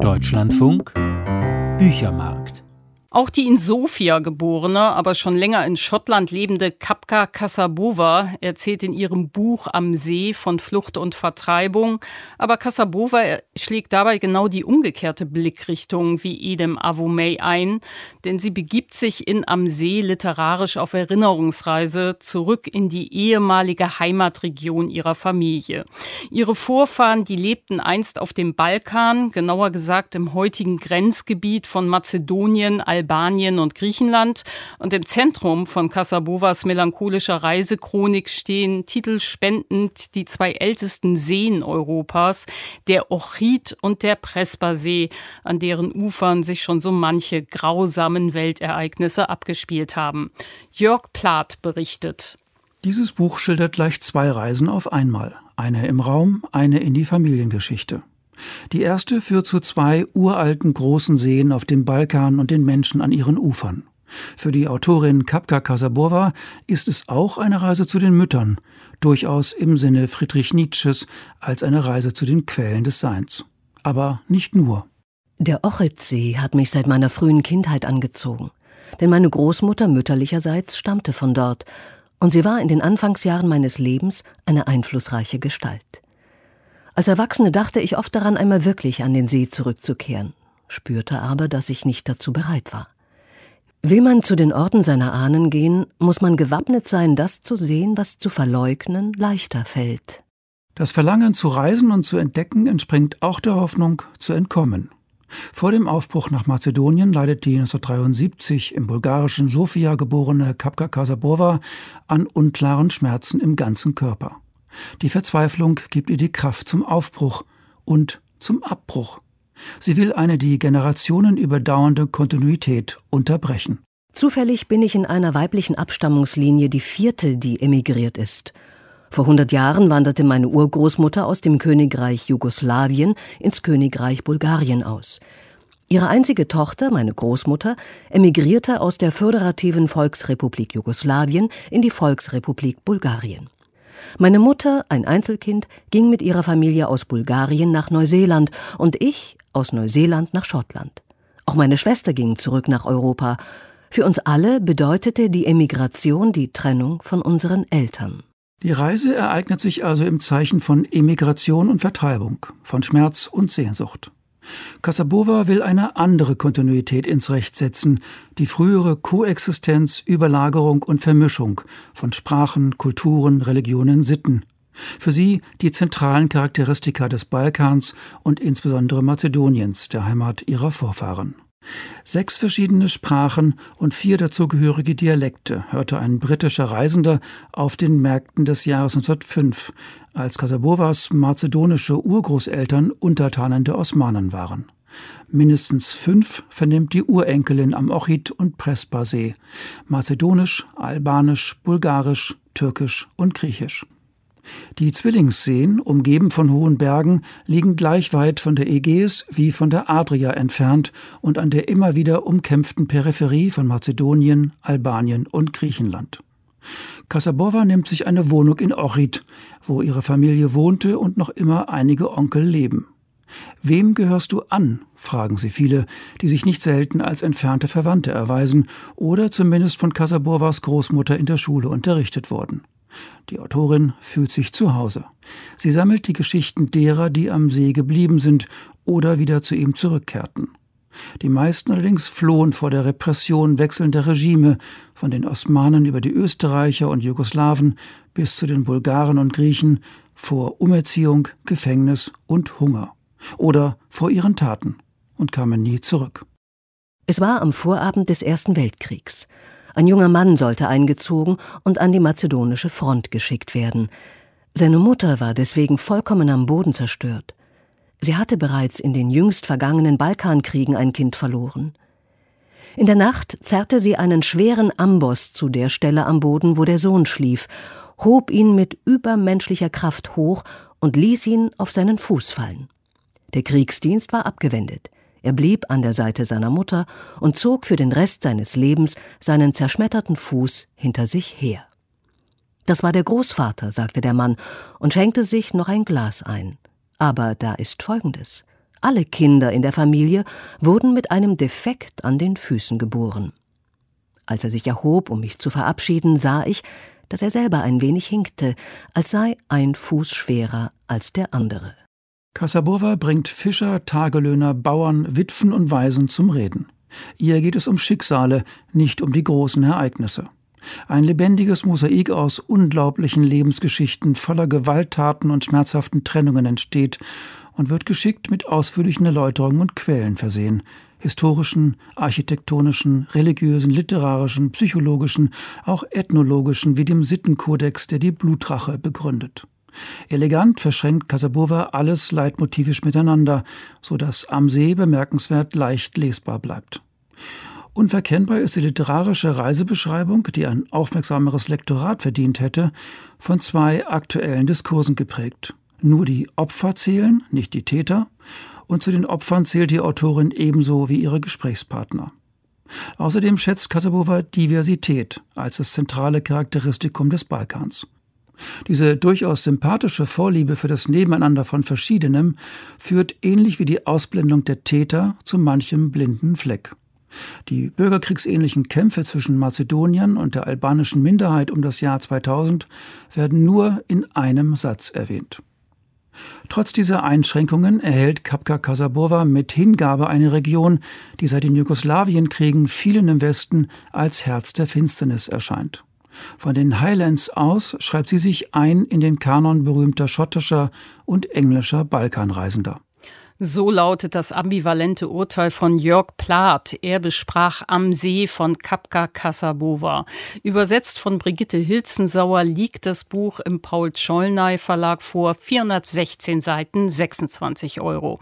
Deutschlandfunk Büchermarkt auch die in Sofia geborene, aber schon länger in Schottland lebende Kapka Kasabova erzählt in ihrem Buch Am See von Flucht und Vertreibung. Aber Kasabova schlägt dabei genau die umgekehrte Blickrichtung wie Edem Avomey ein, denn sie begibt sich in Am See literarisch auf Erinnerungsreise zurück in die ehemalige Heimatregion ihrer Familie. Ihre Vorfahren, die lebten einst auf dem Balkan, genauer gesagt im heutigen Grenzgebiet von Mazedonien, Albanien und Griechenland. Und im Zentrum von Casabovas melancholischer Reisechronik stehen titelspendend die zwei ältesten Seen Europas, der Ochid und der Prespa-See, an deren Ufern sich schon so manche grausamen Weltereignisse abgespielt haben. Jörg Plath berichtet. Dieses Buch schildert gleich zwei Reisen auf einmal. Eine im Raum, eine in die Familiengeschichte. Die erste führt zu zwei uralten großen Seen auf dem Balkan und den Menschen an ihren Ufern. Für die Autorin Kapka Kasaborwa ist es auch eine Reise zu den Müttern, durchaus im Sinne Friedrich Nietzsches als eine Reise zu den Quellen des Seins. Aber nicht nur. Der Ochitsee hat mich seit meiner frühen Kindheit angezogen, denn meine Großmutter mütterlicherseits stammte von dort, und sie war in den Anfangsjahren meines Lebens eine einflussreiche Gestalt. Als Erwachsene dachte ich oft daran, einmal wirklich an den See zurückzukehren, spürte aber, dass ich nicht dazu bereit war. Will man zu den Orten seiner Ahnen gehen, muss man gewappnet sein, das zu sehen, was zu verleugnen leichter fällt. Das Verlangen zu reisen und zu entdecken entspringt auch der Hoffnung zu entkommen. Vor dem Aufbruch nach Mazedonien leidet die 1973 im bulgarischen Sofia geborene Kapka Kasabova an unklaren Schmerzen im ganzen Körper. Die Verzweiflung gibt ihr die Kraft zum Aufbruch und zum Abbruch. Sie will eine die Generationen überdauernde Kontinuität unterbrechen. Zufällig bin ich in einer weiblichen Abstammungslinie die vierte, die emigriert ist. Vor 100 Jahren wanderte meine Urgroßmutter aus dem Königreich Jugoslawien ins Königreich Bulgarien aus. Ihre einzige Tochter, meine Großmutter, emigrierte aus der föderativen Volksrepublik Jugoslawien in die Volksrepublik Bulgarien. Meine Mutter, ein Einzelkind, ging mit ihrer Familie aus Bulgarien nach Neuseeland und ich aus Neuseeland nach Schottland. Auch meine Schwester ging zurück nach Europa. Für uns alle bedeutete die Emigration die Trennung von unseren Eltern. Die Reise ereignet sich also im Zeichen von Emigration und Vertreibung, von Schmerz und Sehnsucht. Kasabova will eine andere Kontinuität ins Recht setzen, die frühere Koexistenz, Überlagerung und Vermischung von Sprachen, Kulturen, Religionen, Sitten. Für sie die zentralen Charakteristika des Balkans und insbesondere Mazedoniens, der Heimat ihrer Vorfahren. Sechs verschiedene Sprachen und vier dazugehörige Dialekte hörte ein britischer Reisender auf den Märkten des Jahres 1905, als Kasabovas mazedonische Urgroßeltern Untertanen der Osmanen waren. Mindestens fünf vernimmt die Urenkelin am Ochid- und Prespa-See. Mazedonisch, Albanisch, Bulgarisch, Türkisch und Griechisch. Die Zwillingsseen, umgeben von hohen Bergen, liegen gleich weit von der Ägäis wie von der Adria entfernt und an der immer wieder umkämpften Peripherie von Mazedonien, Albanien und Griechenland. Kasabova nimmt sich eine Wohnung in Ochrid, wo ihre Familie wohnte und noch immer einige Onkel leben. Wem gehörst du an? fragen sie viele, die sich nicht selten als entfernte Verwandte erweisen oder zumindest von Kasabovas Großmutter in der Schule unterrichtet wurden. Die Autorin fühlt sich zu Hause. Sie sammelt die Geschichten derer, die am See geblieben sind oder wieder zu ihm zurückkehrten. Die meisten allerdings flohen vor der Repression wechselnder Regime, von den Osmanen über die Österreicher und Jugoslawen bis zu den Bulgaren und Griechen, vor Umerziehung, Gefängnis und Hunger. Oder vor ihren Taten und kamen nie zurück. Es war am Vorabend des Ersten Weltkriegs. Ein junger Mann sollte eingezogen und an die mazedonische Front geschickt werden. Seine Mutter war deswegen vollkommen am Boden zerstört. Sie hatte bereits in den jüngst vergangenen Balkankriegen ein Kind verloren. In der Nacht zerrte sie einen schweren Amboss zu der Stelle am Boden, wo der Sohn schlief, hob ihn mit übermenschlicher Kraft hoch und ließ ihn auf seinen Fuß fallen. Der Kriegsdienst war abgewendet. Er blieb an der Seite seiner Mutter und zog für den Rest seines Lebens seinen zerschmetterten Fuß hinter sich her. Das war der Großvater, sagte der Mann und schenkte sich noch ein Glas ein. Aber da ist Folgendes. Alle Kinder in der Familie wurden mit einem Defekt an den Füßen geboren. Als er sich erhob, um mich zu verabschieden, sah ich, dass er selber ein wenig hinkte, als sei ein Fuß schwerer als der andere. Kasabova bringt Fischer, Tagelöhner, Bauern, Witwen und Waisen zum Reden. Ihr geht es um Schicksale, nicht um die großen Ereignisse. Ein lebendiges Mosaik aus unglaublichen Lebensgeschichten voller Gewalttaten und schmerzhaften Trennungen entsteht und wird geschickt mit ausführlichen Erläuterungen und Quellen versehen, historischen, architektonischen, religiösen, literarischen, psychologischen, auch ethnologischen wie dem Sittenkodex, der die Blutrache begründet. Elegant verschränkt Casabova alles leitmotivisch miteinander, so dass am See bemerkenswert leicht lesbar bleibt. Unverkennbar ist die literarische Reisebeschreibung, die ein aufmerksameres Lektorat verdient hätte, von zwei aktuellen Diskursen geprägt. Nur die Opfer zählen, nicht die Täter, und zu den Opfern zählt die Autorin ebenso wie ihre Gesprächspartner. Außerdem schätzt Casabova Diversität als das zentrale Charakteristikum des Balkans. Diese durchaus sympathische Vorliebe für das Nebeneinander von Verschiedenem führt ähnlich wie die Ausblendung der Täter zu manchem blinden Fleck. Die bürgerkriegsähnlichen Kämpfe zwischen Mazedonien und der albanischen Minderheit um das Jahr 2000 werden nur in einem Satz erwähnt. Trotz dieser Einschränkungen erhält Kapka Kasabova mit Hingabe eine Region, die seit den Jugoslawienkriegen vielen im Westen als Herz der Finsternis erscheint. Von den Highlands aus schreibt sie sich ein in den Kanon berühmter schottischer und englischer Balkanreisender. So lautet das ambivalente Urteil von Jörg Plath. Er besprach Am See von Kapka Kasabova. Übersetzt von Brigitte Hilzensauer liegt das Buch im Paul Schollnay Verlag vor. 416 Seiten, 26 Euro.